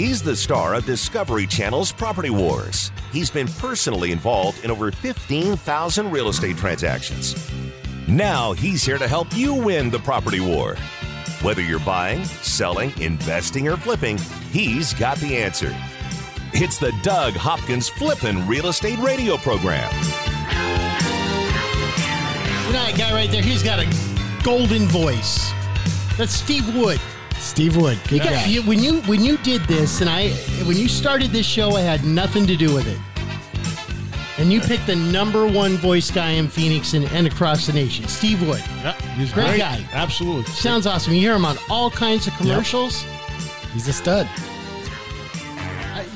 He's the star of Discovery Channel's Property Wars. He's been personally involved in over 15,000 real estate transactions. Now he's here to help you win the property war. Whether you're buying, selling, investing, or flipping, he's got the answer. It's the Doug Hopkins Flippin' Real Estate Radio Program. You know that guy right there? He's got a golden voice. That's Steve Wood. Steve Wood, good You guy. you- when you when you did this, and I when you started this show, I had nothing to do with it. And you picked the number one voice guy in Phoenix and, and across the nation, Steve Wood. Yeah, he's Great guy. Absolutely. Sounds awesome. You hear him on all kinds of commercials. He's a stud.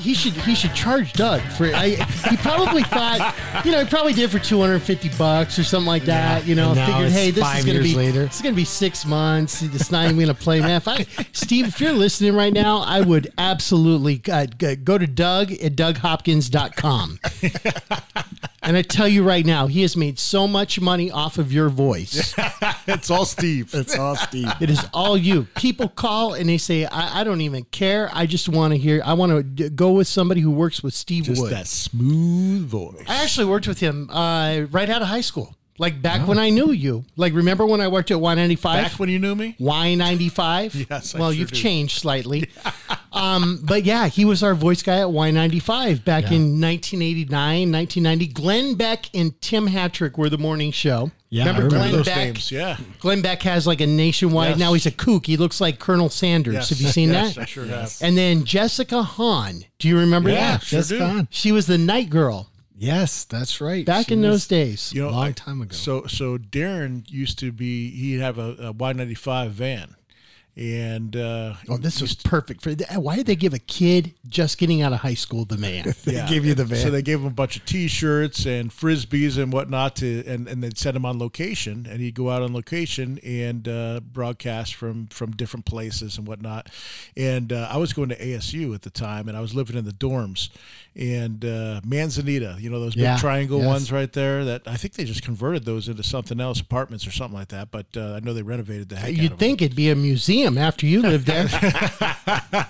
He should he should charge Doug for. I, he probably thought, you know, he probably did for two hundred fifty bucks or something like that. You know, And figured, hey, this is going to be later. this is going to be six months. It's not even going to play, man. If I, Steve, if you're listening right now, I would absolutely uh, go to Doug at DougHopkins.com. And I tell you right now, he has made so much money off of your voice. It's all Steve. It's all Steve. It is all you. People call and they say, I, I don't even care. I just want to hear, I want to go with somebody who works with Steve Just Wood. that smooth voice. I actually worked with him uh, right out of high school. Like back when I knew you. Like, remember when I worked at Y95? Back when you knew me? Y95? Yes, I Well, sure you've do. changed slightly. um, but yeah, he was our voice guy at Y95 back in 1989, 1990. Glenn Beck and Tim Hattrick were the morning show. Yeah, I remember, remember Glenn Those Beck? names, yeah. Glenn Beck has like a nationwide. Yes. Now he's a kook. He looks like Colonel Sanders. Yes. Have you seen Yes, that? I sure have. And then Jessica Hahn. Do you remember Yeah, that? sure Just do. gone. She was the night girl Yes, that's right. back She in was those days. You know, a long time ago. So so Darren used to be he'd have a, a Y95 van. And uh Oh, this was perfect for. Why did they give a kid just getting out of high school the van? They gave you the van. So they gave him a bunch of T-shirts and frisbees and whatnot to, and and they'd send him on location, and he'd go out on location and uh, broadcast from from different places and whatnot. And uh, I was going to ASU at the time, and I was living in the dorms, and uh, Manzanita, you know those big Yeah, triangle yes. ones right there. That I think they just converted those into something else, apartments or something like that. But uh, I know they renovated the heck You'd of think it'd be a museum after you lived there.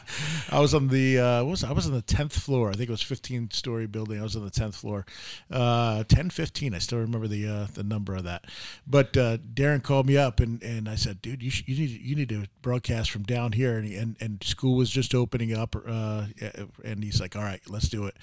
I was on the uh, what was I? Was on the tenth floor. I think it was fifteen story building. I was on the tenth floor, uh, 10, 15. I still remember the uh, the number of that. But uh, Darren called me up and, and I said, dude, you should, you need you need to broadcast from down here. And he, and, and school was just opening up. Uh, and he's like, all right, let's do it.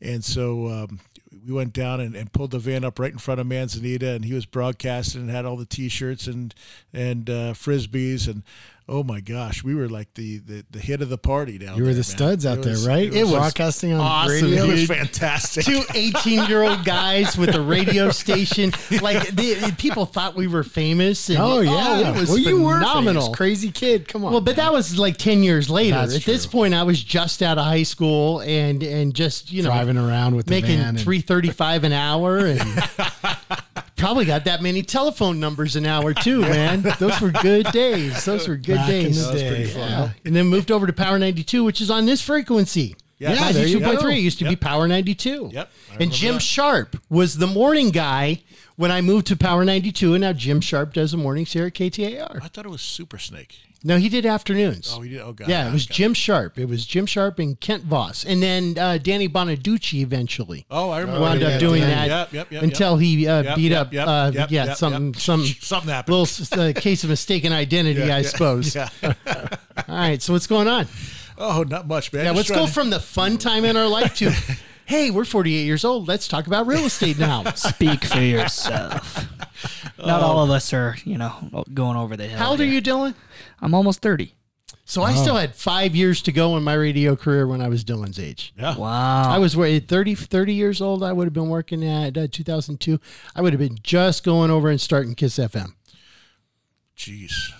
And so um, we went down and, and pulled the van up right in front of Manzanita, and he was broadcasting and had all the T-shirts and and uh, frisbees and. Oh my gosh, we were like the, the, the hit of the party down there. you there. were the man. studs out It there, right? it was broadcasting on awesome, radio. It was fantastic. Two 18 year old guys with a radio station. Like, the, people thought we were famous. And, Oh yeah, it was well you were phenomenal. famous. crazy kid. Come on. Well, but that was like 10 years later. That's At this point, I was just out of high school and, and just, you know, driving around with the making van and- 335 an hour and probably got that many telephone numbers an hour too man those were good days those were good Back in days the day. Yeah. and then moved over to power 92 which is on this frequency Yeah, Yeah, there you go. 92.3 It used to be power 92 Yep, and jim that. sharp was the morning guy when i moved to power 92 and now jim sharp does the mornings here at ktar I thought it was Super Snake. No he did afternoons Oh, he did. Oh, God. yeah, it was Okay. Jim Sharp. It was Jim Sharp and Kent Voss, and then uh, Danny Bonaduce eventually. Oh, I remember. wound yeah, up doing Danny. that Yep, yep, yep, until he uh, Yep, beat yep, up, yep, uh, yep, yeah, yep, some yep. some Something happened. little uh, case of mistaken identity, Yeah, I yeah, suppose. Yeah. All right, so what's going on? Oh, not much, man. Yeah, let's go to- from the fun time in our life to, hey, we're 48 years old. Let's talk about real estate now. Speak for yourself. Not all of us are, you know, going over the hill. How old are you, Dylan? I'm almost 30. So I still had five years to go in my radio career when I was Dylan's age. Yeah. Wow. I was wait, 30, 30 years old. I would have been working at uh, 2002. I would have been just going over and starting Kiss FM. Jeez.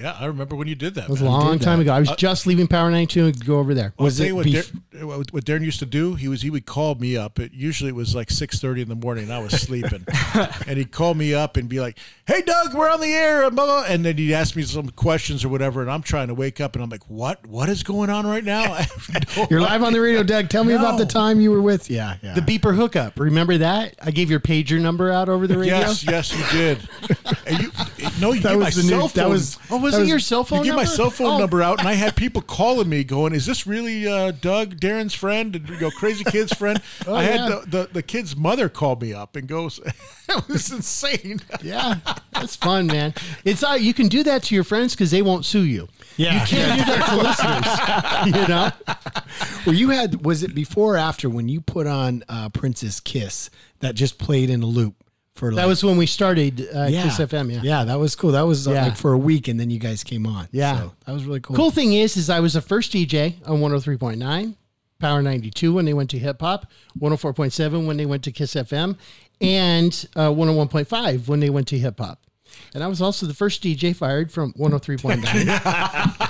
Yeah, I remember when you did that. It was a long time that. ago. I was uh, just leaving Power 92 and go over there. I'll Was tell it you what, bef- Dar- what what Darren used to do? He was he would call me up. It, usually it was like six thirty in the morning. and I was sleeping, and he'd call me up and be like, "Hey, Doug, we're on the air," and, blah, blah, and then he'd ask me some questions or whatever, and I'm trying to wake up, and I'm like, "What? What is going on right now?" No You're live on the radio, Doug. Tell me about the time you were with. Yeah, yeah. The beeper hookup. Remember that? I gave your pager number out over the radio. Yes, yes, you did. and you No, you That give was my the new- cell that phone. was- Oh, was That it was- your cell phone number? you give my cell phone Oh. number out, and I had people calling me, going, "Is this really uh, Doug, Darren's friend, and, you know, crazy kid's friend?" I had yeah. the, the the kid's mother call me up and goes, "It was insane." Yeah, that's fun, man. It's uh, you can do that to your friends because they won't sue you. Yeah. you can't do that to listeners. You know, Well, you had was it before or after when you put on uh, Prince's Kiss that just played in a loop for like, that was when we started uh, yeah. Kiss FM. Yeah. yeah, that was cool. That was uh, Yeah. like for a week, and then you guys came on. Yeah. so that was really cool. Cool thing is, is I was the first DJ on 103.9, Power 92 when they went to hip hop, 104.7 when they went to Kiss FM, and uh, 101.5 when they went to hip hop. And I was also the first DJ fired from 103.9.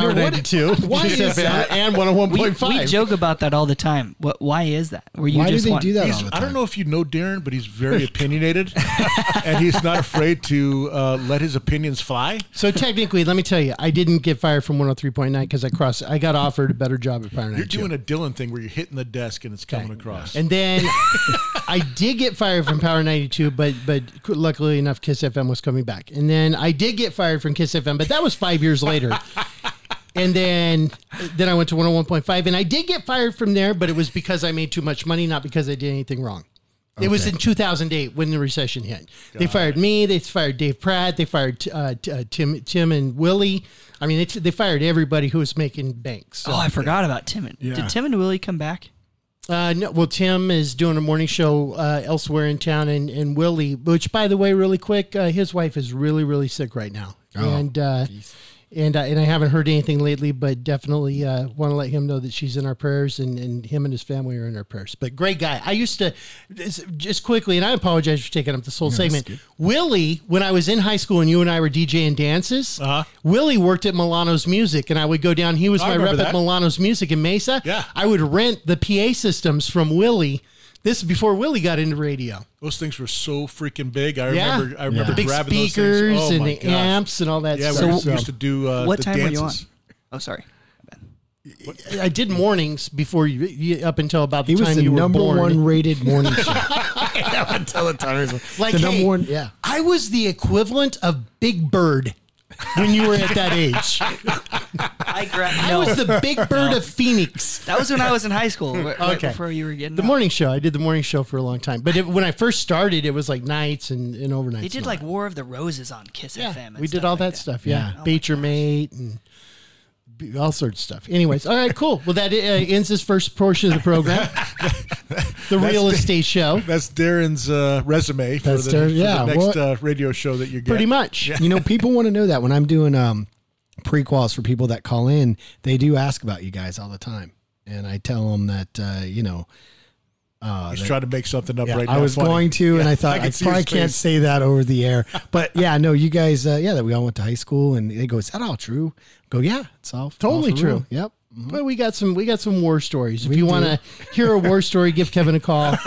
Power 92, why is that? and We, 101.5. we joke about that all the time. What? Why is that? Were you Why do they want- do that all the I don't know if you know Darren, but he's very opinionated, and he's not afraid to uh, let his opinions fly. So technically, let me tell you, I didn't get fired from 103.9 because I crossed. I got offered a better job at Power 92. You're doing a Dylan thing where you're hitting the desk and it's coming across. And then I did get fired from Power 92, but but luckily enough, Kiss FM was coming back. And then I did get fired from Kiss FM, but that was five years later. And then then I went to 101.5, and I did get fired from there, but it was because I made too much money, not because I did anything wrong. It was in 2008 when the recession hit. they fired me. They fired Dave Pratt. They fired uh, t- uh, Tim, Tim and Willie. I mean, they, they fired everybody who was making banks. So. Oh, I forgot about Tim. And, Yeah. Did Tim and Willie come back? Uh, no, well, Tim is doing a morning show uh, elsewhere in town, and, and Willie, which by the way, really quick, uh, his wife is really, really sick right now, and uh, and uh, and I haven't heard anything lately, but definitely uh, want to let him know that she's in our prayers, and, and him and his family are in our prayers. But great guy. I used to just quickly, and I apologize for taking up this whole segment. Willie, when I was in high school, and you and I were DJing dances, Uh-huh. Willie worked at Milano's Music, and I would go down. He was I my rep remember at that. Milano's Music in Mesa. Yeah. I would rent the PA systems from Willie. This is before Willie got into radio. Those things were so freaking big. I Yeah. remember. I remember Big grabbing speakers those things. Oh and my the gosh. amps and all that Yeah, stuff. we used to do uh, what the time dances. were you on? Oh, sorry. I did mornings before you, you up until about the time He was time the you were number born. one rated morning show. Until the time was Like, the hey, number one. Yeah. I was the equivalent of Big Bird when you were at that age. I gra- I was the Big Bird of Phoenix. that was when I was in high school. Right, right Okay. before you were getting The out. morning show. I did the morning show for a long time. But it, when I first started, it was like nights and, and overnights. They did and all like that. War of the Roses on Kiss yeah, FM. and we did stuff all like that, stuff. Yeah, Yeah. Oh bait your mate and be- all sorts of stuff. Anyways, all right, cool. Well, that uh, ends this first portion of the program, the real estate show. That's Darren's uh, resume for That's the, Darren- for yeah, the next what- uh, radio show that you get. Pretty much. You know, people want to know that when I'm doing um, prequels for people that call in, they do ask about you guys all the time, and I tell them that uh, you know. Uh, He's that- trying to make something up yeah, right now. I was funny. going to, and I thought I, see probably can't say that over the air. But yeah, no, you guys, uh, yeah, that we all went to high school, and they go, "Is that all true?" I go, yeah, it's all Totally all for real." true. Yep. But we got some we got some war stories. If We you want to hear a war story, give Kevin a call.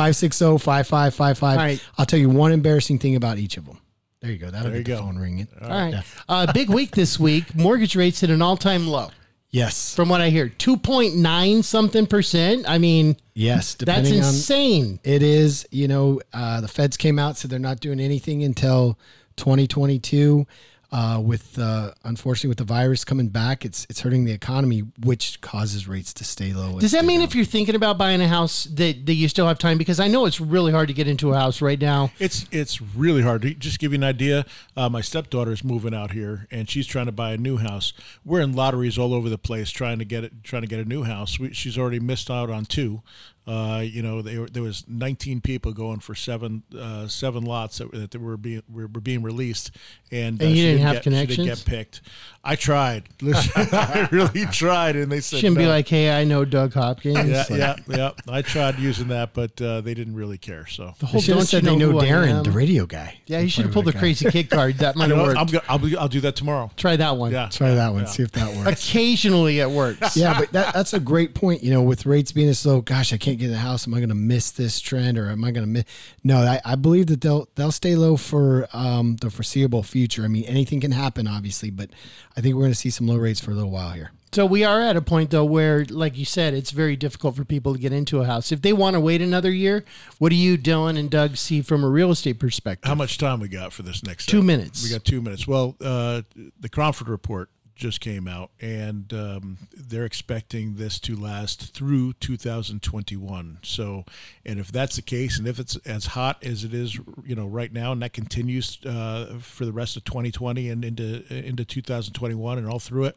480-560-5555. All right. I'll tell you one embarrassing thing about each of them. There you go. That'll There get you the go. phone ringing. All right. Uh, big week this week. Mortgage rates hit an all time low. Yes. From what I hear, two point nine something percent. I mean, Yes. that's Depending on insane. It is, you know, uh, the feds came out, said they're not doing anything until 2022. Uh, with uh, unfortunately with the virus coming back, it's it's hurting the economy, which causes rates to stay low. Does that mean if you're thinking about buying a house that, that you still have time? Because I know it's really hard to get into a house right now. It's it's really hard. To just give you an idea, uh, my stepdaughter is moving out here, and she's trying to buy a new house. We're in lotteries all over the place trying to get it, trying to get a new house. We, she's already missed out on two. Uh, you know, they were, there was 19 people going for seven uh, seven lots that, that were being were, were being released, and, uh, And you she didn't have get, She didn't connections? get picked. I tried. I really tried, and they said Shouldn't be like, hey, I know Doug Hopkins. Yeah, Like, yeah, yeah. I tried using that, but uh, they didn't really care. So The whole should have don't you said know they know who Darren, the radio guy. Yeah, you should have pulled the guy. crazy kid card. That might you have worked. I'm gonna, I'll, be, I'll do that tomorrow. Try that one. Yeah, Try that one. Yeah. See if that works. Occasionally it works. yeah, but that, that's a great point. You know, with rates being as low, gosh, I can't get in the house. Am I going to miss this trend, or am I going to miss? No, I, I believe that they'll they'll stay low for um, the foreseeable future. I mean, anything can happen, obviously, but I think we're going to see some low rates for a little while here. So we are at a point though where, like you said, it's very difficult for people to get into a house. If they want to wait another year, what do you, Dylan and Doug, see from a real estate perspective? How much time we got for this next? Two segment? minutes. We got two minutes. Well, uh, the Cromford report just came out, and um, they're expecting this to last through 2021. So, and if that's the case, and if it's as hot as it is, you know, right now, and that continues uh, for the rest of 2020 and into into 2021 and all through it.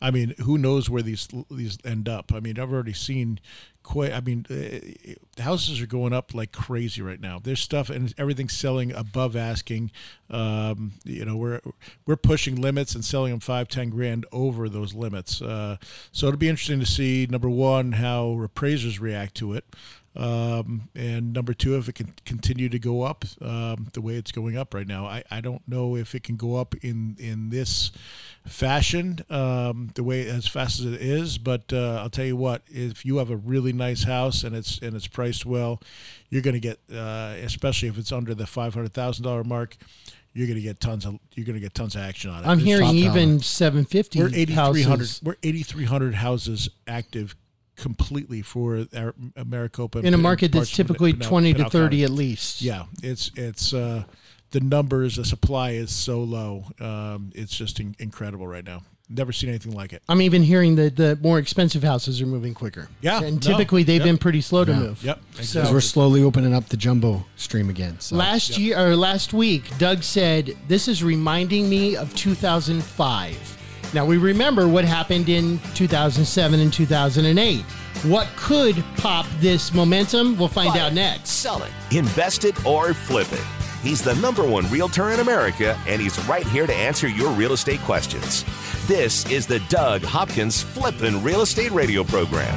I mean, who knows where these these end up? I mean, I've already seen quite. I mean, uh, houses are going up like crazy right now. There's stuff and everything's selling above asking. Um, you know, we're we're pushing limits and selling them five, ten grand over those limits. Uh, so it'll be interesting to see number one how appraisers react to it. Um, and number two, if it can continue to go up um, the way it's going up right now, I, I don't know if it can go up in in this fashion um, the way as fast as it is. But uh, I'll tell you what, if you have a really nice house and it's and it's priced well, you're going to get, uh, especially if it's under the five hundred thousand dollar mark. You're gonna get tons of you're gonna get tons of action on it. I'm There's hearing even 750 we're 8,300 we're 8,300 houses active completely for our Maricopa in a and market that's parts of typically Pinal- 20 to Pinal 30 County. at least. Yeah, it's it's uh, the numbers, the supply is so low. Um, it's just in- incredible right now. Never seen anything like it. I'm even hearing that the more expensive houses are moving quicker. Yeah, and no, typically they've yep. been pretty slow to Yeah. move. Yep, So Because we're slowly opening up the jumbo stream again. So last year or last week, Doug said this is reminding me of 2005. Now we remember what happened in 2007 and 2008. What could pop this momentum? We'll find out next. Sell it, invest it, or flip it. He's the number one realtor in America, and he's right here to answer your real estate questions. This is the Doug Hopkins Flippin' Real Estate Radio Program.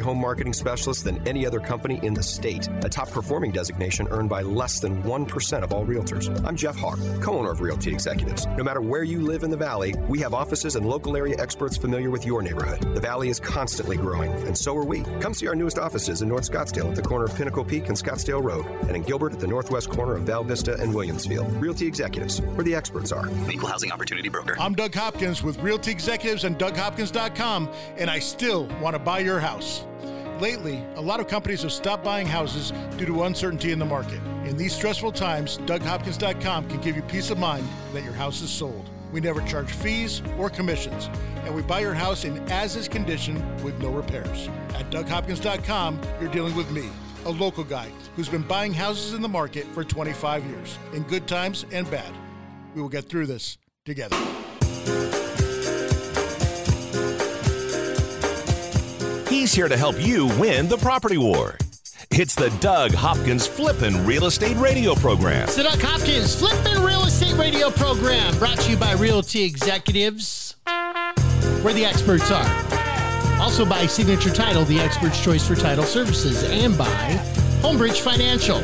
home marketing specialists than any other company in the state, a top performing designation earned by less than 1% of all realtors. I'm Jeff Hawk, co owner of Realty Executives. No matter where you live in the Valley, we have offices and local area experts familiar with your neighborhood. The Valley is constantly growing, and so are we. Come see our newest offices in North Scottsdale at the corner of Pinnacle Peak and Scottsdale Road, and in Gilbert at the northwest corner of Val Vista and Williamsfield. Realty Executives, where the experts are. Equal Housing Opportunity Broker. I'm Doug Hopkins with Realty Executives and DougHopkins.com, and I still want to buy your house. Lately, a lot of companies have stopped buying houses due to uncertainty in the market. In these stressful times, DougHopkins.com can give you peace of mind that your house is sold. We never charge fees or commissions, and we buy your house in as is condition with no repairs. At DougHopkins.com, you're dealing with me, a local guy who's been buying houses in the market for 25 years, in good times and bad. We will get through this together. He's here to help you win the property war. It's the Doug Hopkins Flippin' Real Estate Radio Program. The Doug Hopkins Flippin' Real Estate Radio Program brought to you by Realty Executives, where the experts are. Also by Signature Title, the expert's choice for title services, and by Homebridge Financial,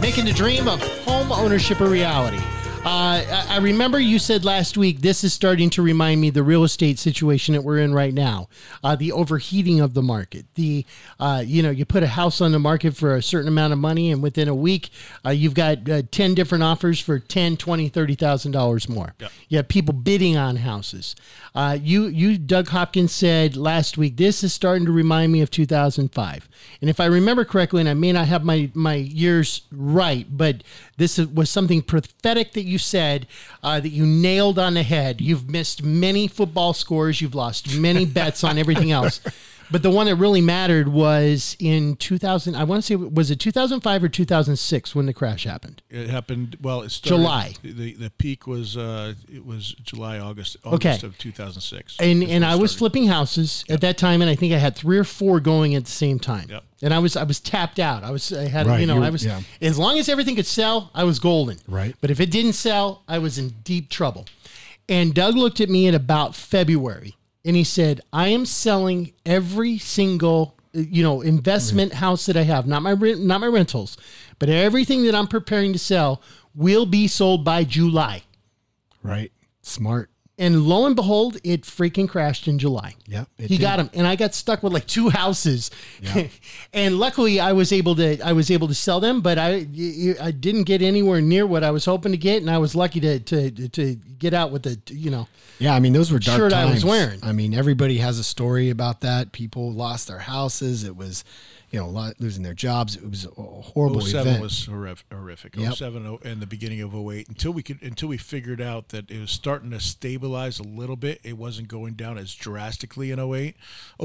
making the dream of home ownership a reality. I, I remember you said last week this is starting to remind me the real estate situation that we're in right now, uh, the overheating of the market. The uh, you know you put a house on the market for a certain amount of money, and within a week uh, you've got uh, ten different offers for ten, twenty, thirty thousand dollars more. You have people bidding on houses. Uh, you you Doug Hopkins said last week this is starting to remind me of 2005, and if I remember correctly, and I may not have my my years right, but this was something prophetic that you said uh, that you nailed on the head. You've missed many football scores, you've lost many bets on everything else. But the one that really mattered was in 2000. I want to say, was it 2005 or 2006 when the crash happened? It happened. Well, it started, July. The the peak was uh, it was July August Okay. August of 2006. and and when it I was flipping houses at that time, and I think I had three or four going at the same time. Yep. And I was I was tapped out. I was I had Right, you know you- I was yeah. as long as everything could sell, I was golden. Right. But if it didn't sell, I was in deep trouble. And Doug looked at me at about February, and he said, "I am selling every single." You know, investment mm-hmm. house that I have, not my rent, not my rentals, but everything that I'm preparing to sell will be sold by July. Right. Smart. And lo and behold, it freaking crashed in July. Yeah, he did. got him, and I got stuck with like two houses. and luckily, I was able to I was able to sell them, but I I didn't get anywhere near what I was hoping to get, and I was lucky to to to get out with the you know Yeah, I mean those were dark Shirt I was wearing. I mean everybody has a story about that. People lost their houses. It was, you know, a lot, losing their jobs. It was a horrible 07 event. was horrific. horrific. Yep. 07 o- and the beginning of 08 until we could until we figured out that it was starting to stabilize a little bit. It wasn't going down as drastically in 08.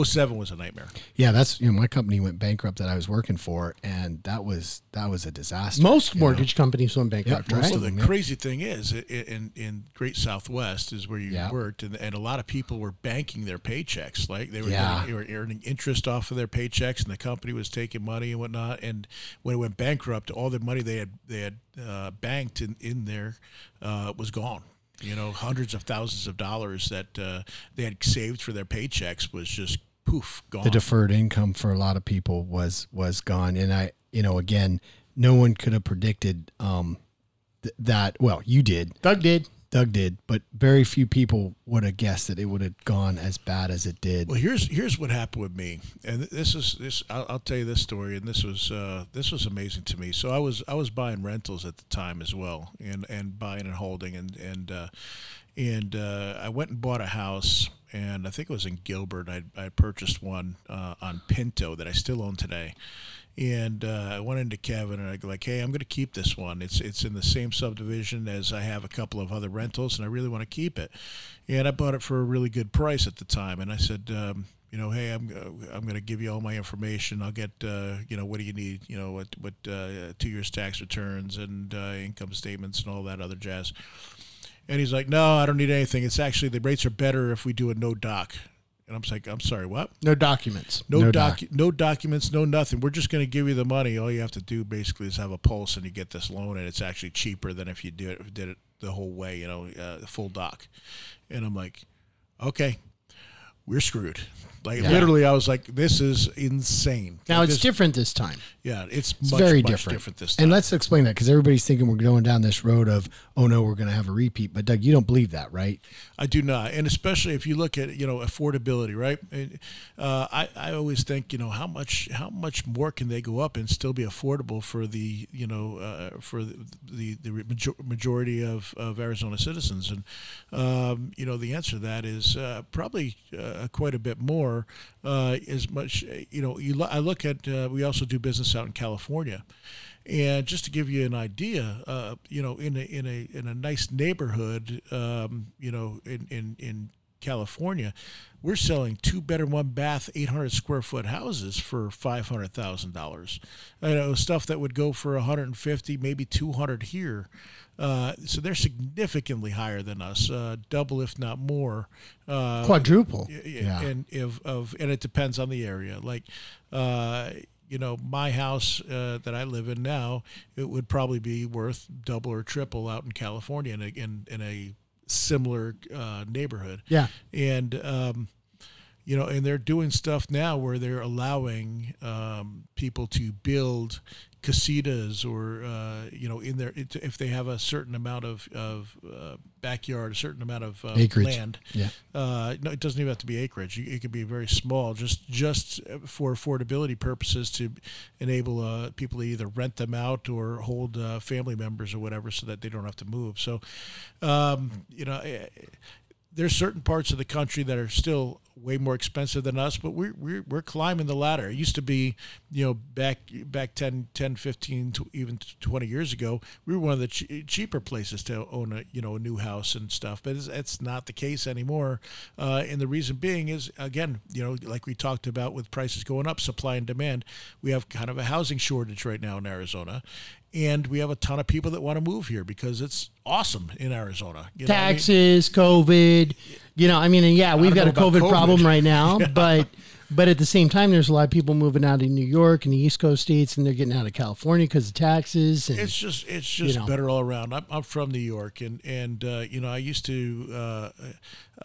07 was a nightmare. yeah, that's you know my company went bankrupt that I was working for, and that was that was a disaster. most you know. mortgage companies went bankrupt, most right? of So the them, yeah. crazy thing is, i- i- in in Great Southwest is where you Yeah. worked, and, and a lot of people were banking their paychecks. Like they were, Yeah. getting, they were earning interest off of their paychecks, and the company was taking money and whatnot. And when it went bankrupt, all the money they had they had uh, banked in in there uh, was gone. You know, hundreds of thousands of dollars that uh, they had saved for their paychecks was just poof gone. the deferred income for a lot of people was was gone and i you know again no one could have predicted um th- that well you did Doug did. Doug did but very few people would have guessed that it would have gone as bad as it did Well, here's here's what happened with me, and this is this. I'll, I'll tell you this story, and this was uh, this was amazing to me. So I was I was buying rentals at the time as well, and and buying and holding, and and uh, and uh, I went and bought a house, and I think it was in Gilbert. I I purchased one uh, on Pinto that I still own today. And uh, I went into Kevin and I go like, "Hey, I'm going to keep this one. It's it's in the same subdivision as I have a couple of other rentals, and I really want to keep it." And I bought it for a really good price at the time. And I said, um, "You know, hey, I'm uh, I'm going to give you all my information. I'll get uh, you know what do you need? You know what what uh, two years tax returns and uh, income statements and all that other jazz." And he's like, "No, I don't need anything. It's actually the rates are better if we do a no doc." And I'm like, "I'm sorry, what?" No documents. No, No doc, no documents, no nothing. We're just going to give you the money. All you have to do basically is have a pulse, and you get this loan, and it's actually cheaper than if you did it, did it the whole way, you know, uh, the full doc. And I'm like, okay, we're screwed. Like literally, I was like, this is insane. Now Like, it's this- different this time. Yeah, it's, it's much, very much different. this time. and let's explain that because everybody's thinking we're going down this road of oh no we're going to have a repeat but doug you don't believe that right I do not, and especially if you look at you know affordability, right? And, Uh, I I always think you know how much how much more can they go up and still be affordable for the you know uh, for the the, the major- majority of, of Arizona citizens, and um, you know the answer to that is uh, probably uh, quite a bit more. Uh, as much you know, you lo- I look at uh, we also do business out in California. And just to give you an idea, uh, you know, in a in a in a nice neighborhood, um, you know, in in in California, we're selling two bedroom, one bath, eight hundred square foot houses for five hundred thousand dollars. You know, stuff that would go for one hundred and fifty, maybe two hundred here. Uh, so they're significantly higher than us, uh, double if not more. Uh, Quadruple. y- Yeah. and if of and it depends on the area like uh you know my house uh, that i live in now it would probably be worth double or triple out in california in a, in, in a similar uh, neighborhood Yeah. and um you know and they're doing stuff now where they're allowing um, people to build casitas or uh, you know in their it- if they have a certain amount of of uh, backyard, a certain amount of uh, Acreage. land. Yeah. Uh, no, it doesn't even have to be acreage. It could be very small, just just for affordability purposes to enable uh, people to either rent them out or hold uh, family members or whatever, so that they don't have to move. So, um, you know. eh, there's certain parts of the country that are still way more expensive than us, but we're, we're, we're climbing the ladder. It used to be, you know, back back 10, 10 15, to even 20 years ago, we were one of the che- cheaper places to own a, you know, a new house and stuff, but it's, it's not the case anymore. Uh, and the reason being is, again, you know, like we talked about with prices going up, supply and demand, we have kind of a housing shortage right now in Arizona. And we have a ton of people that want to move here because it's awesome in Arizona. You know what I mean? taxes, COVID. You know, I mean, and yeah, we've got a COVID, COVID. problem right now, but but at the same time, there's a lot of people moving out of New York and the East Coast states, and they're getting out of California because of taxes. And It's just it's just know. better all around. I'm, I'm from New York, and and uh, you know I used to uh,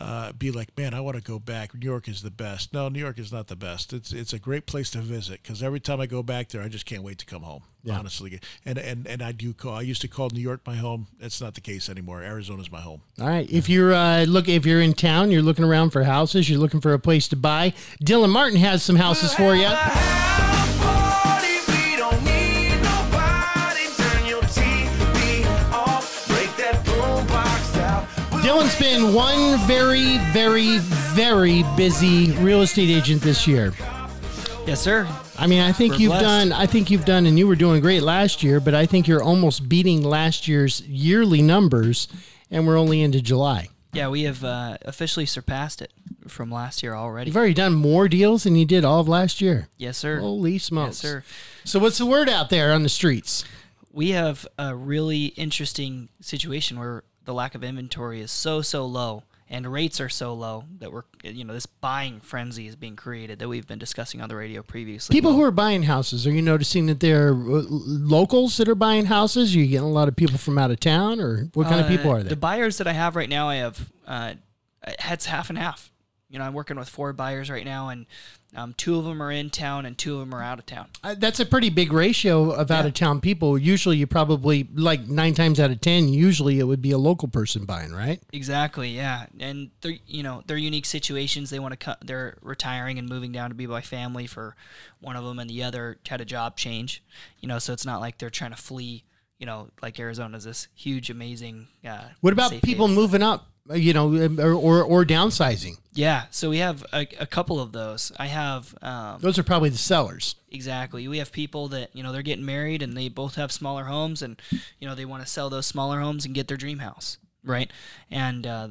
uh, be like, man, I want to go back. New York is the best. No, New York is not the best. It's it's a great place to visit because every time I go back there, I just can't wait to come home. Honestly, and and and I do call. I used to call New York my home. That's not the case anymore. Arizona's my home. all right, if you're uh, look, if you're in town, you're looking around for houses, you're looking for a place to buy. Dylan Martin has some houses for you. Dylan's been one very, very, very busy real estate agent this year. Yes, sir. I mean, I think We're you've blessed. done. I think you've done, and you were doing great last year. But I think you're almost beating last year's yearly numbers, and we're only into July. Yeah, we have uh, officially surpassed it from last year already. You've already done more deals than you did all of last year. Yes, sir. Holy smokes! Yes, sir. So, what's the word out there on the streets? we have a really interesting situation where the lack of inventory is so so low and rates are so low that we're you know this buying frenzy is being created that we've been discussing on the radio previously. People who are buying houses, are you noticing that they're uh, locals that are buying houses? Are you getting a lot of people from out of town, or what kind of people Uh, are they? The buyers that I have right now, I have uh, it's half and half. You know, I'm working with four buyers right now, and um, two of them are in town and two of them are out of town. Uh, That's a pretty big ratio of out of town people. Usually, you probably like nine times out of ten. Usually, it would be a local person buying, right? Exactly, yeah, and they're you know they're unique situations. They want to cut. They're retiring and moving down to be by family for one of them, and the other had a job change. You know, so it's not like they're trying to flee. You know, like Arizona's this huge, amazing. Uh, What about people haven. moving up? You know, or or, or downsizing. Yeah, so we have a, a couple of those. I have um, Those are probably the sellers. Exactly. We have people that, you know, they're getting married and they both have smaller homes and, you know, they want to sell those smaller homes and get their dream house, right? And uh,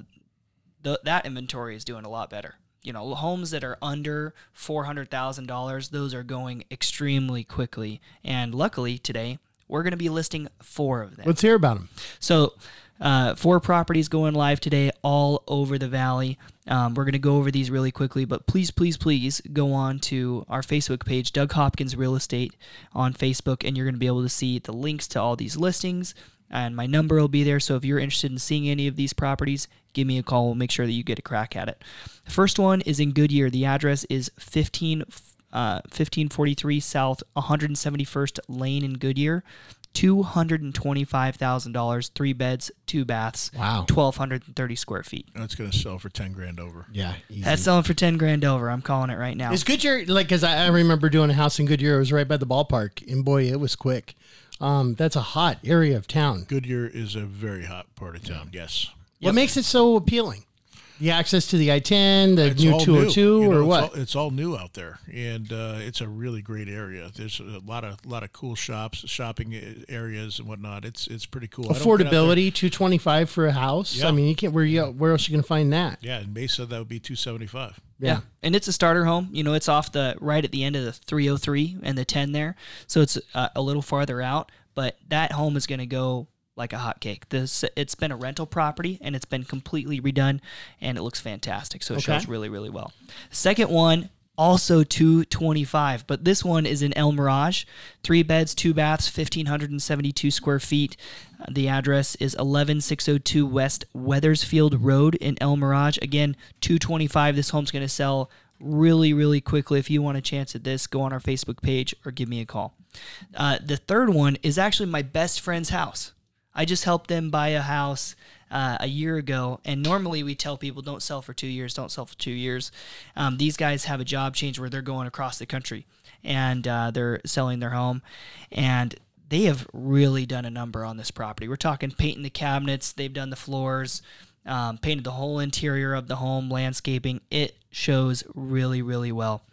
th- that inventory is doing a lot better. You know, homes that are under $400,000, those are going extremely quickly. And luckily today, we're going to be listing four of them. Let's hear about them. So, uh, four properties going live today, all over the valley. Um, we're going to go over these really quickly, but please, please, please go on to our Facebook page, Doug Hopkins Real Estate on Facebook, and you're going to be able to see the links to all these listings. And my number will be there. So if you're interested in seeing any of these properties, give me a call. We'll make sure that you get a crack at it. The first one is in Goodyear. The address is 15, uh, 1543 South 171st Lane in Goodyear. $225,000, three beds, two baths. Wow. 1,230 square feet. That's going to sell for ten grand over. Yeah, easy. That's selling for 10 grand over. I'm calling it right now. Is Goodyear like? Because I, I remember doing a house in Goodyear. It was right by the ballpark, and boy, it was quick. Um, that's a hot area of town. Goodyear is a very hot part of town. Yes. What makes it so appealing? The access to the I-10, the It's new all 202, You know, or it's what? all- It's all, new out there, and uh, it's a really great area. There's a lot of lot of cool shops, shopping areas, and whatnot. It's it's pretty cool. I don't get out there- Affordability, 225 for a house. Yeah. I mean, you can't. Where you? Where else you gonna find that? Yeah, in Mesa that would be two seventy five. Yeah. And it's a starter home. You know, it's off the right at the end of the 303 and the 10 there. So it's uh, a little farther out, but that home is going to go like a hot cake. This it's been a rental property and it's been completely redone and it looks fantastic. So it Okay. shows really really well. Second one also 225, but this one is in El Mirage. Three beds, two baths, 1572 square feet. Uh, The address is 11602 West Weathersfield Road in El Mirage. Again, 225. This home's going to sell really, really quickly, if you want a chance at this, go on our Facebook page or give me a call. Uh, the third one is actually my best friend's house. I just helped them buy a house uh, a year ago, and normally we tell people don't sell for two years, don't sell for two years. Um, these guys have a job change where they're going across the country and uh, they're selling their home, and they have really done a number on this property. We're talking painting the cabinets, they've done the floors, um, painted the whole interior of the home, landscaping. It shows really, really well.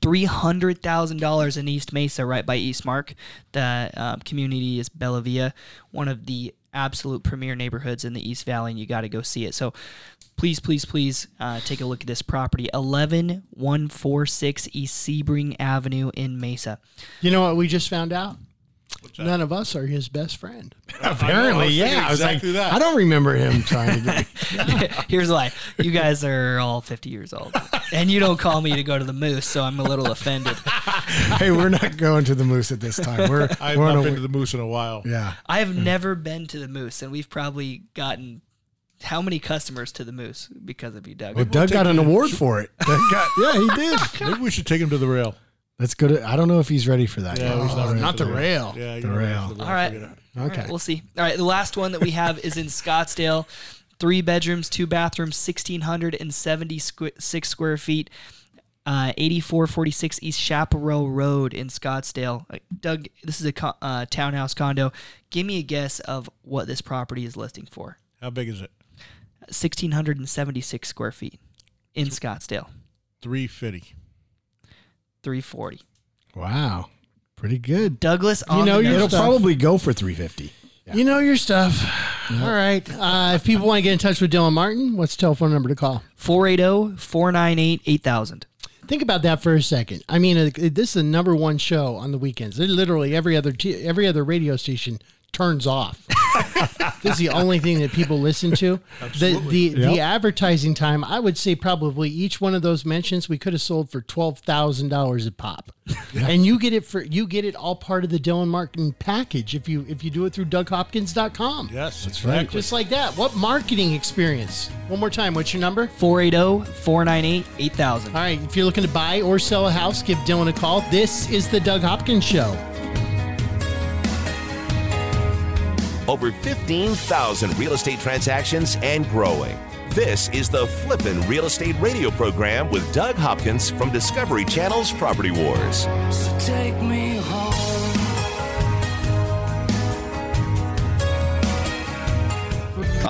Three hundred thousand dollars in East Mesa, right by Eastmark. The um, community is Bella Villa, one of the absolute premier neighborhoods in the East Valley, and you got to go see it. So, please, please, please uh, take a look at this property, eleven one four six East Sebring Avenue in Mesa. You know what we just found out? None of us are his best friend. Apparently, was thinking yeah. I was exactly like, that. I don't remember him trying to get. Here's why: you guys are all fifty years old, and you don't call me to go to the Moose, so I'm a little offended. hey, we're not going to the moose at this time. We're I've we're on not a, been to the Moose in a while. yeah. I have never been to the Moose, and we've probably gotten how many customers to the Moose because of you, Doug? Well, Doug got an award for it. Doug got, yeah, he did. Maybe we should take him to the rail. Let's go to. I don't know if he's ready for that. Yeah, yet. he's not, ready not for the rail. Yeah, The you're rail. All right. Forget it. All right, Okay. we'll see. All right, the last one that we have is in Scottsdale. Three bedrooms, two bathrooms, 1,676 square feet, uh, 8446 East Chaparral Road in Scottsdale. Uh, Doug, this is a co- uh, townhouse condo. Give me a guess of what this property is listing for. How big is it? 1,676 square feet in Scottsdale. Three fifty. 340. Wow, pretty good. Douglas, on know the your It'll probably go for three fifty. You know your stuff. All right. Uh, if people want to get in touch with Dylan Martin, what's the telephone number to call? 480 498 8000. Think about that for a second. I mean, uh, this is the number one show on the weekends. They're literally every other t- every other radio station turns off. this is the only thing that people listen to. The the, the advertising time, I would say probably each one of those mentions we could have sold for twelve thousand dollars a pop, and you get it for you get it all part of the Dylan Martin package if you if you do it through DougHopkins.com. Yes, that's right. Just like that. What marketing experience? One more time. What's your number? 480 498 8000. All right, if you're looking to buy or sell a house, give Dylan a call. This is the Doug Hopkins Show. Over 15,000 real estate transactions and growing. This is the Flippin' Real Estate Radio program with Doug Hopkins from Discovery Channel's Property Wars. So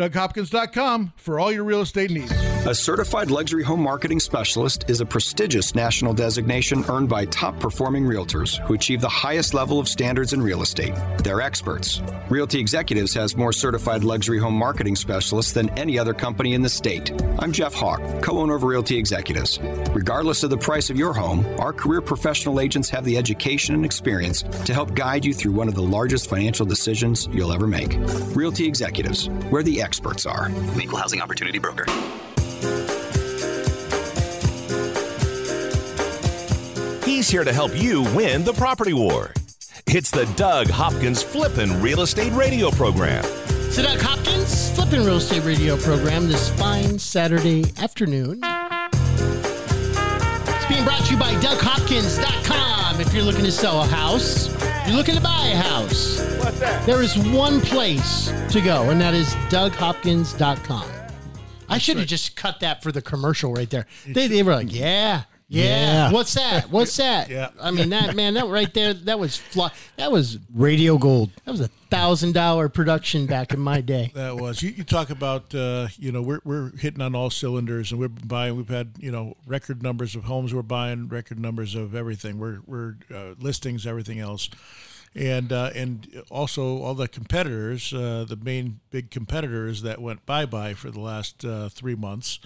DougHopkins.com for all your real estate needs. A certified luxury home marketing specialist is a prestigious national designation earned by top performing realtors who achieve the highest level of standards in real estate. They're experts. Realty Executives has more certified luxury home marketing specialists than any other company in the state. I'm Jeff Hawk, co owner of Realty Executives. Regardless of the price of your home, our career professional agents have the education and experience to help guide you through one of the largest financial decisions you'll ever make. Realty Executives, where the experts are. Equal Housing Opportunity Broker. He's here to help you win the property war. It's the Doug Hopkins Flippin' Real Estate Radio program. So Doug Hopkins, flip Hopkin Real Estate Radio program this fine Saturday afternoon. It's being brought to you by DougHopkins.com. If you're looking to sell a house, you're looking to buy a house. What's that? There is one place to go, and that is DougHopkins.com. I should have just cut that for the commercial right there. They, they were like, yeah. Yeah. Yeah. What's that? What's that? Yeah. I mean that man, that right there, that was fly, that was Radio Gold. that was a thousand dollar production back in my day. That was you. You talk about uh, you know we're we're hitting on all cylinders, and we're buying. We've had you know record numbers of homes we're buying, record numbers of everything. We're we're uh, listings, everything else, and uh, and also all the competitors, uh, the main big competitors that went bye bye for the last uh, three months,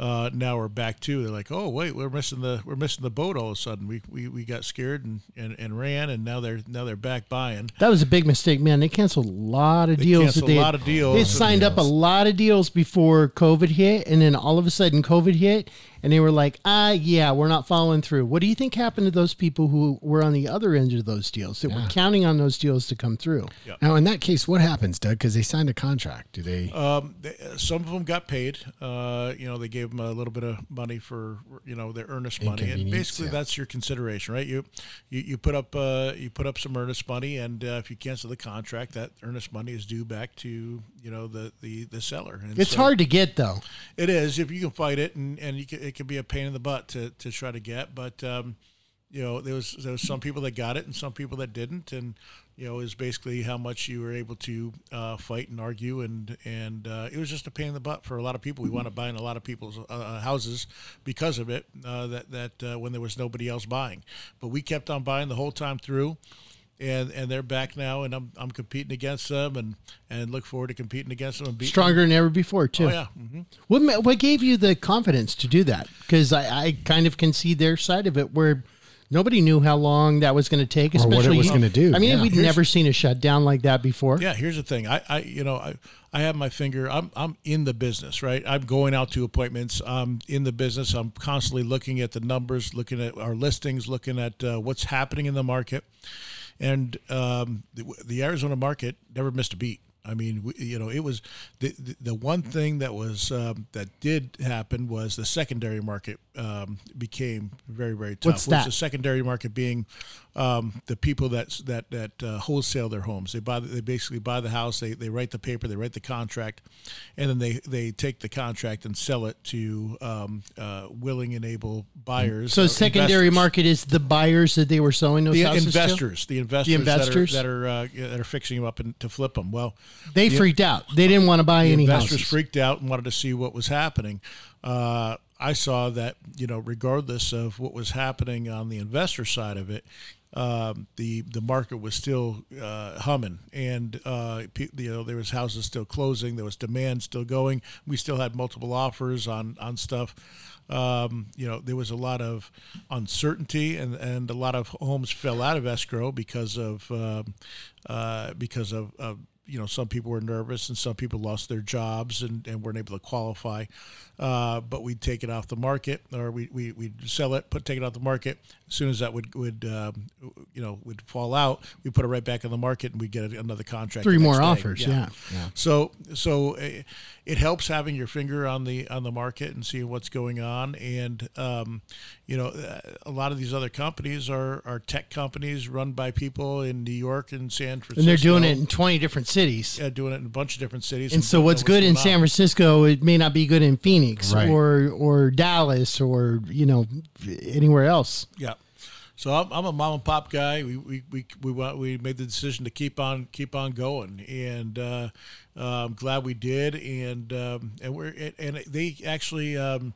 uh, now are back too. They're like, oh wait, we're missing the we're missing the boat all of a sudden. We we, we got scared and, and, and ran, and now they're now they're back buying. That was a big mistake, man. They canceled a lot of They deals. canceled that they a had- lot of deals. They signed up a lot of deals before COVID hit, and then all of a sudden COVID hit, and they were like, "Ah, yeah, we're not following through." What do you think happened to those people who were on the other end of those deals that were counting on those deals to come through? Now, in that case, what happens, Doug? Because they signed a contract. Do they? Um, they, some of them got paid. Uh, you know, they gave them a little bit of money for you know their earnest money, and basically yeah. that's your consideration, right? You you, you put up uh, you put up some earnest money, and uh, if you cancel the contract, that earnest money is due back to you know the the, the seller. And It's so- hard to get though. It is if you can fight it, and and you can, it can be a pain in the butt to, to try to get, but. Um, you know, there was there was some people that got it and some people that didn't, and you know, was basically how much you were able to uh, fight and argue, and and uh, it was just a pain in the butt for a lot of people. We wound up buying a lot of people's uh, houses because of it. Uh, that that uh, when there was nobody else buying, but we kept on buying the whole time through. And, and they're back now, and I'm, I'm competing against them, and, and look forward to competing against them and beating them. Stronger than ever before, too. Oh yeah, hmm What what gave you the confidence to do that? Because I, I kind of can see their side of it, where nobody knew how long that was going to take, Or what it was gonna do, I mean, yeah. we'd Here's- never seen a shutdown like that before. Yeah, here's the thing. I, I you know, I, I have my finger. I'm, I'm in the business, right? I'm going out to appointments. I'm in the business. I'm constantly looking at the numbers, looking at our listings, looking at uh, what's happening in the market, and um, the, the Arizona market never missed a beat. I mean, we, you know, it was the, the the one thing that was um, that did happen was the secondary market um, became very very tough. What's that? the secondary market being um, the people that that that uh, wholesale their homes. They buy they basically buy the house. They, they write the paper. They write the contract, and then they, they take the contract and sell it to um, uh, willing and able buyers. So secondary investors. market is the buyers that they were selling those The houses investors, the investors, the investors? that are that are, uh, that are fixing them up and to flip them. Well, They freaked out. They didn't want to buy the any investors houses. freaked out and wanted to see what was happening. Uh, I saw that you know, regardless of what was happening on the investor side of it, um, the the market was still uh, humming, and uh, pe- you know there was houses still closing, there was demand still going. We still had multiple offers on on stuff. Um, you know, there was a lot of uncertainty, and, and a lot of homes fell out of escrow because of um, uh, because of, of you know some people were nervous and some people lost their jobs and, and weren't able to qualify. Uh, but we'd take it off the market or we, we, we'd sell it put take it off the market. As soon as that would would um, you know would fall out we put it right back on the market and we get another contract Three more day. offers, yeah. so so uh, it helps having your finger on the on the market and seeing what's going on. And um, you know uh, a lot of these other companies are are tech companies run by people in New York and San Francisco and they're doing it in 20 different cities. yeah, doing it in a bunch of different cities. And so don't what's good in San. Francisco, it may not be good in Phoenix Right. or or Dallas or you know anywhere else. Yeah. So I'm, I'm a mom and pop guy. We we we we, wa- we made the decision to keep on keep on going, and uh, uh, I'm glad we did. And um, and we're and they actually. Um,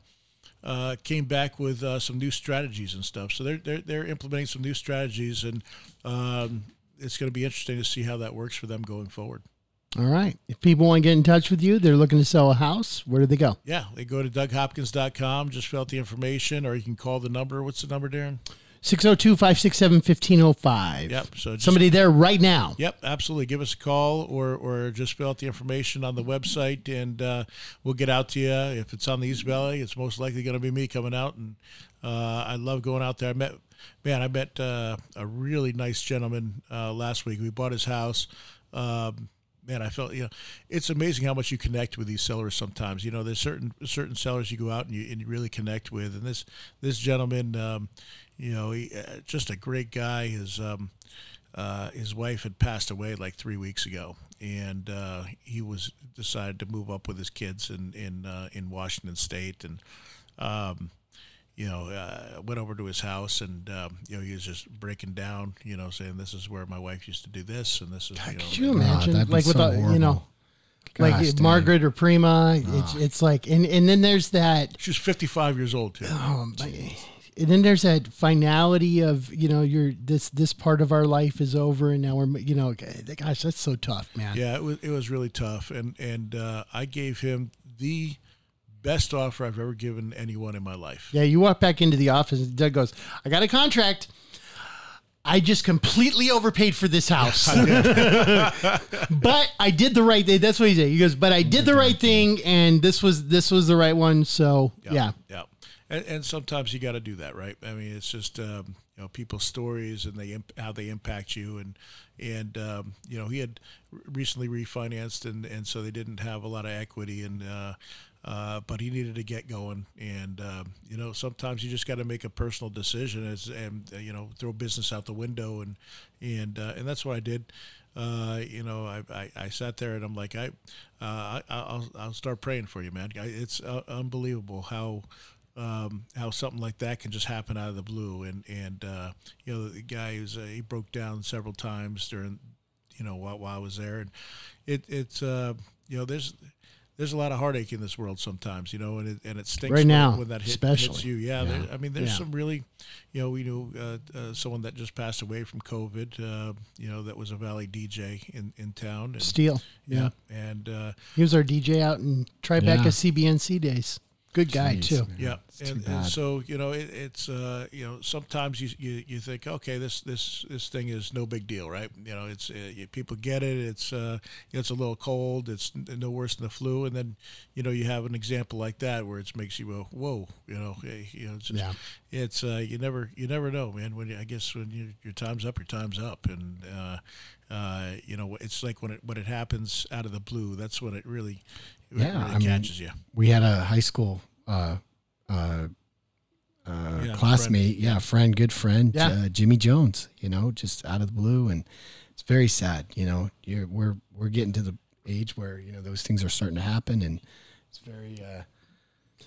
uh, came back with uh, some new strategies and stuff. So they're, they're, they're implementing some new strategies, and um, it's going to be interesting to see how that works for them going forward. All right. If people want to get in touch with you, they're looking to sell a house. Where do they go? Yeah, they go to DougHopkins.com, just fill out the information, or you can call the number. What's the number, Darren? 602 567 1505. Yep. So just, Somebody there right now. Yep, absolutely. Give us a call or, or just fill out the information on the website, and uh, we'll get out to you. If it's on the East Valley, it's most likely going to be me coming out. And uh, I love going out there. I met, man, I met uh, a really nice gentleman uh, last week. We bought his house. Um, man, I felt you know, it's amazing how much you connect with these sellers. Sometimes you know, there's certain certain sellers you go out and you, and you really connect with, and this this gentleman, um, you know, he, uh, just a great guy. His um, uh, his wife had passed away like three weeks ago, and uh, he was decided to move up with his kids in in uh, in Washington State, and um, you know, uh, went over to his house, and um, you know, he was just breaking down, you know, saying this is where my wife used to do this, and this is you know, Could you imagine, that'd like with so a, you know, horrible. like Gosh. Margaret or Prima? It's it's like, and and then there's that She was 55 years old too. um, and then there's that finality of you know your this this part of our life is over and now we're you know gosh that's so tough man. Yeah, it was it was really tough, and and uh, I gave him the best offer I've ever given anyone in my life. yeah you walk back into the office and Doug goes I got a contract. I just completely overpaid for this house. But I did the right thing. That's what he said. He goes but I did the right thing and this was this was the right one. So yeah, yeah. And, and sometimes you got to do that, right? I mean, it's just um, you know people's stories and they imp- how they impact you, and and um, you know he had recently refinanced, and and so they didn't have a lot of equity, and uh, uh, but he needed to get going, and um, you know sometimes you just got to make a personal decision, as and uh, you know throw business out the window, and and uh, and that's what I did. Uh, you know, I, I, I sat there and I'm like, I, uh, I, I'll, I'll start praying for you, man. I, it's uh, unbelievable how, um, how something like that can just happen out of the blue. And, and, uh, you know, the guy who's, uh, he broke down several times during, you know, while, while I was there and it, it's, uh, you know, there's, there's a lot of heartache in this world sometimes, you know, and it, and it stinks Right now, when that hit, especially. hits you. Yeah. there- I mean, there's Yeah. some really, you know, we knew uh, uh, someone that just passed away from COVID, uh, you know, that was a Valley DJ in, in town. And, Steel yeah. yeah. And, uh, he was our DJ out in Tribeca Yeah. CBNC days good guy Jeez, too. man. yeah, It's too and, and so you know it, it's uh, you know sometimes you, you you think okay this this this thing is no big deal right? You know it's uh, you- people get it. It's uh, it's a little cold. It's no worse than the flu. And then you know you have an example like that where it makes you go whoa you know hey, you know it's just, Yeah. It's uh, you never you never know man when you, I guess when you, your time's up your time's up and uh, uh, you know it's like when it when it happens out of the blue that's when it really it Yeah, really I mean, catches you we had a high school uh, uh, uh, Yeah, classmate, yeah, friend, good friend, Yeah. uh, Jimmy Jones. You know, just out of the blue, and it's very sad. You know, you're, we're we're getting to the age where you know those things are starting to happen, and it's very.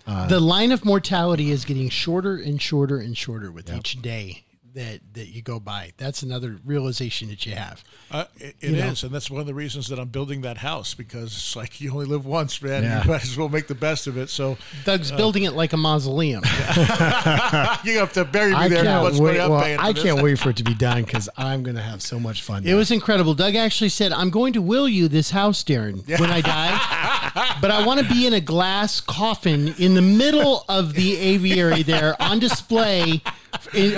Uh, the line of mortality is getting shorter and shorter and shorter with each day that that you go by. That's another realization that you have. Uh, it it You is, and that's one of the reasons that I'm building that house because it's like you only live once, man. Yeah. You might as well make the best of it. So Doug's building it like a mausoleum. you have to bury me I there. can't much wait. Well, I this. can't wait for it to be done because I'm gonna have so much fun. It now. was incredible. Doug actually said, "I'm going to will you this house, Darren, when I die, but I want to be in a glass coffin in the middle of the aviary there on display,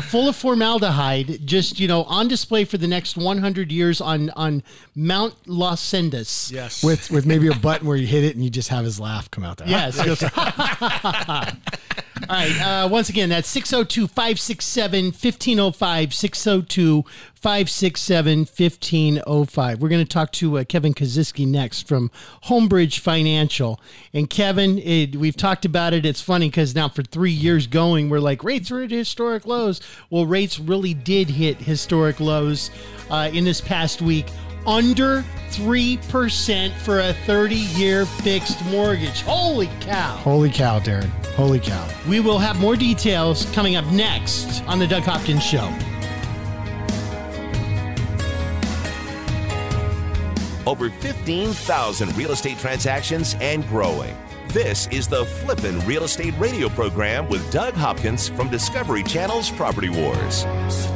full of formaldehyde, just you know, on display for the next 100 years on on Mount Las Sendas. Yes. with with maybe a button where you hit it and you just have his laugh come out there. Yes. All right. Uh, once again, that's 602 567 1505. 602 567 1505. We're going to talk to uh, Kevin Kaziski next from Homebridge Financial. And Kevin, it, we've talked about it. It's funny because now for three years going, we're like, rates are at historic lows. Well, rates really did hit historic lows uh, in this past week under 3% for a 30 year fixed mortgage. Holy cow. Holy cow, Darren! Holy cow! We will have more details coming up next on The Doug Hopkins Show. Over 15,000 real estate transactions and growing. This is the Flippin' Real Estate Radio program with Doug Hopkins from Discovery Channel's Property Wars. So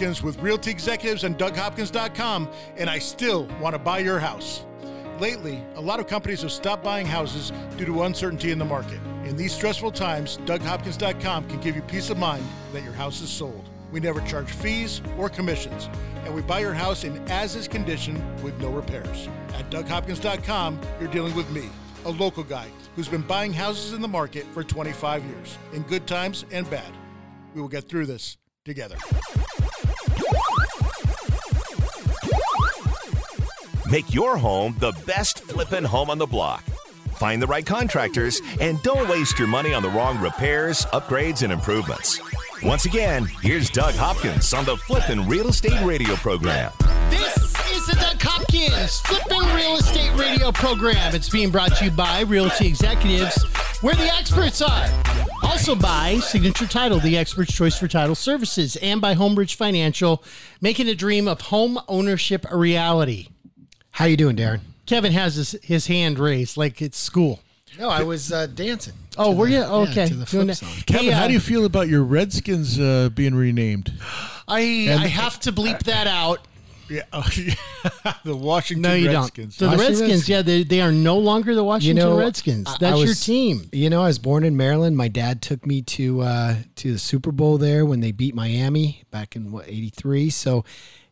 with Realty Executives and DougHopkins.com, and I still want to buy your house. Lately, a lot of companies have stopped buying houses due to uncertainty in the market. In these stressful times, DougHopkins.com can give you peace of mind that your house is sold. We never charge fees or commissions, and we buy your house in as is condition with no repairs. At DougHopkins.com, you're dealing with me, a local guy who's been buying houses in the market for 25 years, in good times and bad. We will get through this together. Make your home the best flippin' home on the block. Find the right contractors and don't waste your money on the wrong repairs, upgrades, and improvements. Once again, here's Doug Hopkins on the Flippin' Real Estate Radio program. This is the Doug Hopkins Flipping Real Estate Radio program. It's being brought to you by Realty Executives, where the experts are. Also by Signature Title, the expert's choice for title services, and by Homebridge Financial, making a dream of home ownership a reality. How you doing, Darren? Kevin has his, his hand raised like it's school. No, I was uh, dancing. Oh, to were the- you? yeah, Okay. to the Doing that. song. Kevin, Hey, how uh, do you feel about your Redskins uh, being renamed? I, I have to bleep that out. Yeah, oh, yeah. the Washington No, you Redskins. don't. So the Washington Redskins, yeah, they, they are no longer the Washington You know, Redskins. I- I That's your was- team. You know, I was born in Maryland. My dad took me to uh, to the Super Bowl there when they beat Miami back in what '83. So,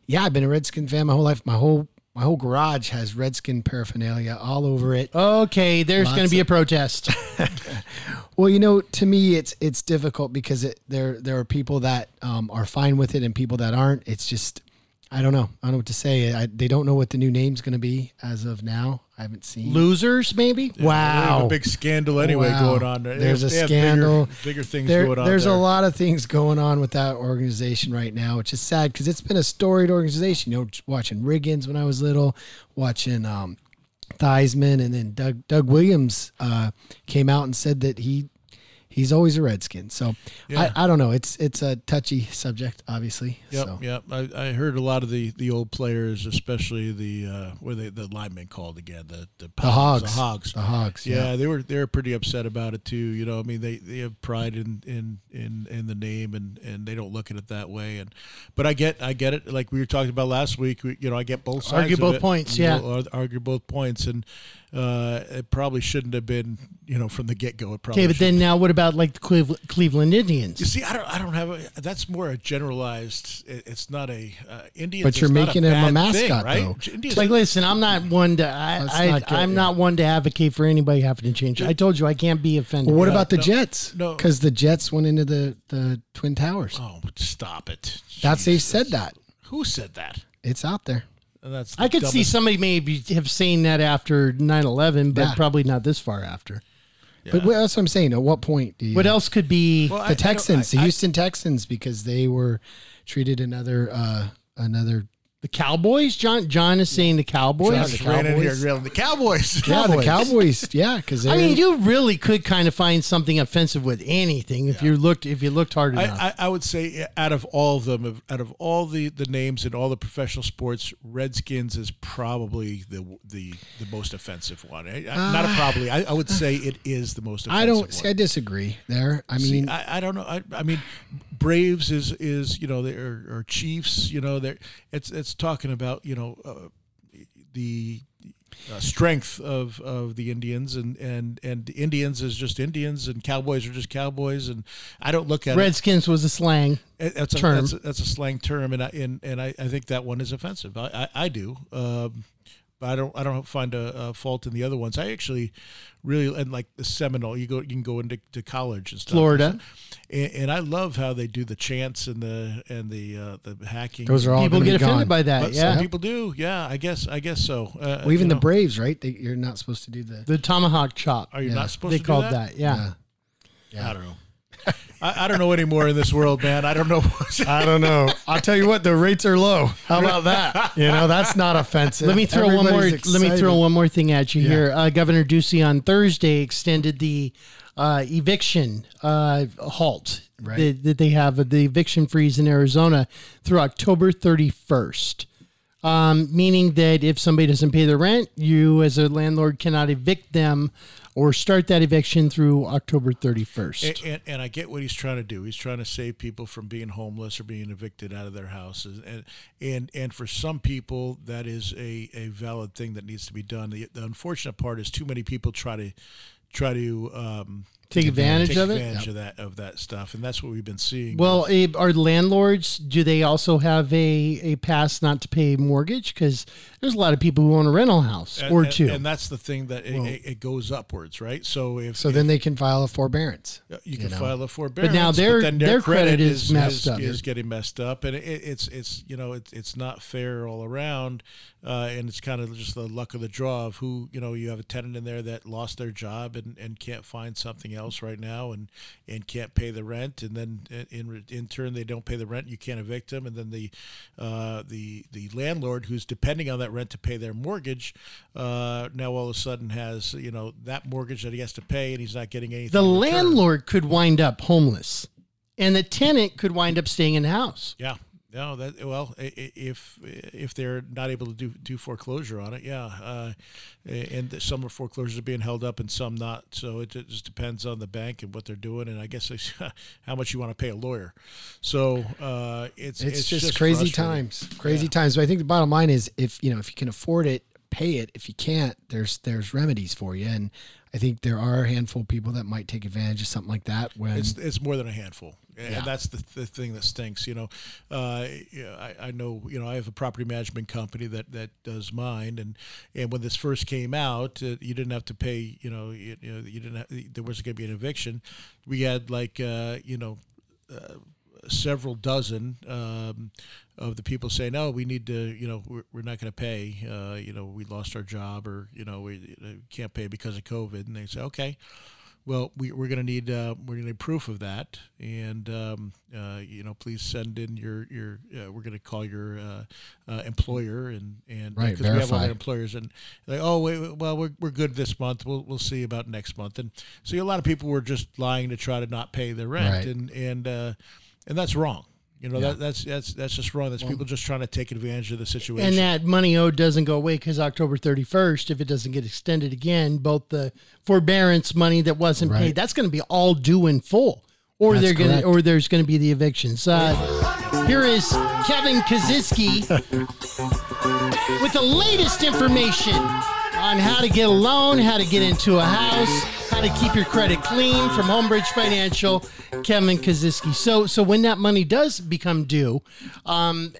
yeah, I've been a Redskin fan my whole life. My whole my whole garage has Redskin paraphernalia all over it. Okay, there's going to be a protest. Well, you know, to me, it's it's difficult because it, there there are people that um, are fine with it and people that aren't. It's just I don't know. I don't know what to say. I, they don't know what the new name's going to be as of now. I haven't seen. Losers, maybe. They have Wow. a big scandal anyway Wow. going on. They There's have- a they have bigger- scandal. Bigger, things There- going on. there's there. a lot of things going on with that organization right now, which is sad because it's been a storied organization. You know, watching Riggins when I was little, watching um, Theismann, and then Doug Doug Williams uh, came out and said that he he's always a Redskin. So Yeah. I, I don't know. It's it's a touchy subject, obviously. Yep, so. yep. I, I heard a lot of the, the old players, especially the uh, what they the linemen called again the the, The Hogs. the hogs, The Hogs. Yeah, Yeah. they were they were pretty upset about it too. You know, I mean they, they have pride in, in, in, in the name and, and they don't look at it that way. And but I get I get it. Like we were talking about last week. We, you know, I get both sides. Argue both it. points, yeah. argue both points, and uh, it probably shouldn't have been. You know, from the get go, it probably. Okay, but should- then now what about like the Cleveland Indians? you see, I don't. I don't have. A, that's more a generalized. it- It's not a uh, Indians. But you're not making him a bad thing, mascot, right? though. Indians, Like, listen, I'm not one to. I, Let's I, not get- I'm not one to advocate for anybody having to change. I told you I can't be offended. Well, what Yeah, about the no, Jets? no. Because the Jets went into the, the Twin Towers. oh, stop it. That's they said that. Who said that? It's out there. And that's I could see somebody maybe have seen that after 9/11, but Yeah. probably not this far after. But what else I'm saying? At what point do you? What else could be? Well, I- I The Texans, I- the I- Houston Texans, because they were treated another uh another. The Cowboys? John John is saying the Cowboys. Yeah, the just ran in here Cowboys. the Cowboys. Yeah, the Cowboys. Yeah, because I mean, you really could kind of find something offensive with anything if you looked if you looked hard enough. I, I, I would say out of all of them, out of all the, the names in all the professional sports, Redskins is probably the the, the most offensive one. I, I- not a uh, probably. I, I would say it is the most. offensive I don't One. see. I disagree there. I See, mean, I, I don't know. I, I mean, Braves is is you know they are or Chiefs. You know, they're it's it's talking about you know uh, the uh, strength of, of the Indians and and and Indians is just Indians and Cowboys are just Cowboys and I don't look at it. Redskins was a slang. It- That's a, term. That's a, that's a slang term, and I and, and I, I think that one is offensive. I I, I do, um, but I don't I don't find a, a fault in the other ones. I actually really and like the Seminole. You go you can go into to college and stuff. Florida. and, and I love how they do the chants and the and the uh, the hacking. those are all People get be offended gone. by that. But yeah. some people do. Yeah, I guess I guess so. Uh, Well, even you the know, Braves, right? They, you're not supposed to do the. the tomahawk chop. Are you yeah. not supposed They to do called that? that. Yeah. Yeah. I don't know. I, I don't know anymore in this world, man. I don't know. I don't know. I'll tell you what, the rates are low. How about that? You know, that's not offensive. Let me throw one more. Everybody's Let me throw one more thing at you Yeah. here. Uh, Governor Ducey on Thursday extended the uh, eviction uh, halt Right. that, that they have the eviction freeze in Arizona through October 31st. Um, meaning that if somebody doesn't pay their rent, you as a landlord cannot evict them or start that eviction through October 31st. And, and, and I get what he's trying to do. He's trying to save people from being homeless or being evicted out of their houses. And and and for some people, that is a, a valid thing that needs to be done. The, the unfortunate part is too many people try to try to um, Take advantage take of it? Take advantage of that of that stuff, and that's what we've been seeing. Well, eh, are landlords? Do they also have a, a pass not to pay mortgage? Because there's a lot of people who own a rental house and, or and- two. and that's the thing that it, it, it goes upwards, right? So if So then they can file a forbearance. you can know. file a forbearance, but now their- then their credit is messed up. Is getting messed up, and it, it's it's you know it's it's not fair all around, uh, and it's kind of just the luck of the draw of who you know you have a tenant in there that lost their job and, and can't find something else right now, and and can't pay the rent, and then in in turn they don't pay the rent, you can't evict them, and then the uh, the the landlord who's depending on that rent to pay their mortgage, uh, now all of a sudden has you know that mortgage that he has to pay, and he's not getting anything. the landlord could wind up homeless, and the tenant could wind up staying in the house. Yeah. No, that well, if if they're not able to do do foreclosure on it, yeah, uh, and some of foreclosures are being held up and some not. So it ju- just depends on the bank and what they're doing, and I guess how much you want to pay a lawyer. So uh, it's, It's, it's just, crazy times. Crazy times. But I think the bottom line is if you know if you can afford it, pay it. If you can't, there's there's remedies for you. And I think there are a handful of people that might take advantage of something like that when It's it's more than a handful, and Yeah. that's the, the thing that stinks. You know, uh, I, I know. You know, I have a property management company that, that does mine, and and when this first came out, uh, you didn't have to pay. You know, you, you know, you didn't. Have, there wasn't going to be an eviction. We had like uh, you know. Uh, several dozen um, of the people saying, "No, we need to, you know, we're, we're not going to pay. Uh, you know, we lost our job, or you know, we uh, can't pay because of COVID." And they say, "Okay, well, we, we're going to need uh, we're going to need proof of that, and um, uh, you know, please send in your your. Uh, we're going to call your uh, uh, employer and and Right, because we have verify. other employers and like, oh wait, well we're, we're good this month. We'll we'll see about next month. And so a lot of people were just lying to try to not pay their rent, Right. and and uh, and that's wrong. You know that that's that's that's just wrong. That's people just trying to take advantage of the situation. And that money owed doesn't go away because October 31st, if it doesn't get extended again, both the forbearance money that wasn't Right. paid, that's going to be all due in full. Or That's they're going or there's going to be the evictions. Uh, here is Kevin Kaziski with the latest information on how to get a loan, how to get into a house, how to keep your credit clean from Homebridge Financial. Kevin Kaziski. So, so when that money does become due, um,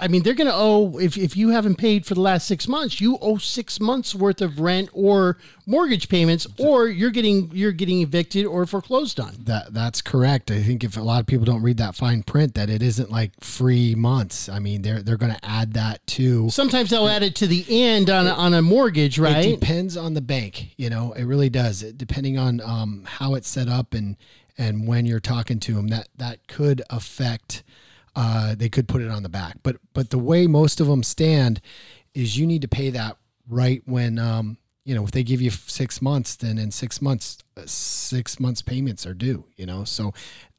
I mean, they're going to owe if if you haven't paid for the last six months, you owe six months worth of rent or mortgage payments, or you're getting you're getting evicted or foreclosed on. That that's correct. I think if a lot of people don't read that fine print, that it isn't like free months. I mean, they're they're going to add that to. Sometimes they'll add it to the end on a, on a mortgage, right? It depends on the bank. You know, it really does. It, depending on um, how it's set up and and when you're talking to them, that that could affect. Uh, they could put it on the back, but but the way most of them stand is you need to pay that right when um, you know if they give you six months, then in six months, six months payments are due. You know, so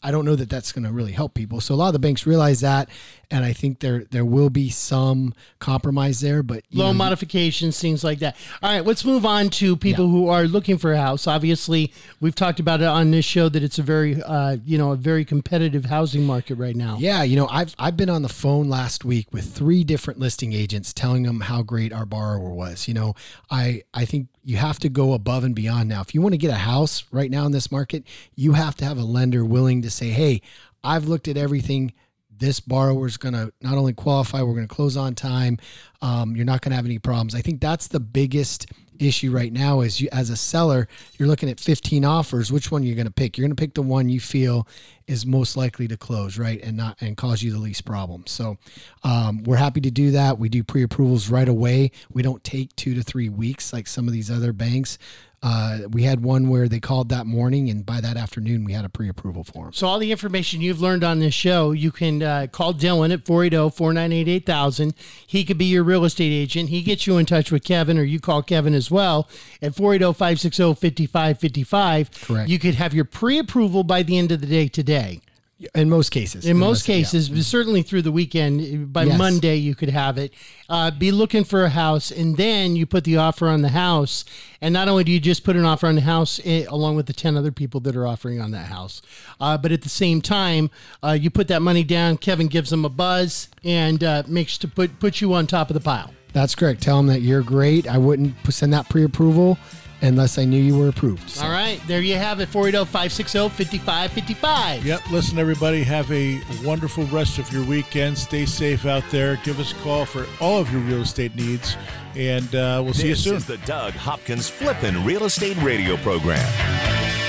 I don't know that that's going to really help people. So a lot of the banks realize that, and I think there there will be some compromise there, but loan know, modifications, things like that. All right, let's move on to people Yeah. who are looking for a house. Obviously, we've talked about it on this show that it's a very, uh, you know, a very competitive housing market right now. Yeah, you know, I've I've been on the phone last week with three different listing agents telling them how great our borrower was. You know, I I think you have to go above and beyond now. If you want to get a house right now in this market, you have to have a lender willing to say, "Hey, I've looked at everything. This borrower's going to not only qualify, we're going to close on time. Um, you're not going to have any problems." I think that's the biggest issue right now is you as a seller you're looking at 15 offers. Which one you're going to pick? You're going to pick the one you feel is most likely to close right? And not and cause you the least problems so um, we're happy to do that. We do pre-approvals right away. We don't take two to three weeks like some of these other banks uh, we had one where they called that morning and by that afternoon we had a pre-approval for them So all the information you've learned on this show, you can uh, call Dylan at oh, 480-498-8000. He could be your real estate agent. He gets you in touch with Kevin or you call Kevin as well at oh, 480-560-5555. Correct. You could have your pre-approval by the end of the day today. In most cases In most Unless- yeah. cases, but certainly through the weekend, by Yes. Monday you could have it. Uh, be looking for a house, and then you put the offer on the house. And not only do you just put an offer on the house eh, along with the ten other people that are offering on that house, uh, but at the same time, uh, you put that money down. Kevin gives them a buzz and uh, makes to put put you on top of the pile. that's correct tell them that you're great i wouldn't send that pre-approval unless i knew you were approved So- All right, there you have it. oh, 480-560-5555. Yep. Listen, everybody, have a wonderful rest of your weekend. Stay safe out there. Give us a call for all of your real estate needs, and uh, we'll see you soon. This soon. is the Doug Hopkins Flippin' Real Estate Radio Program.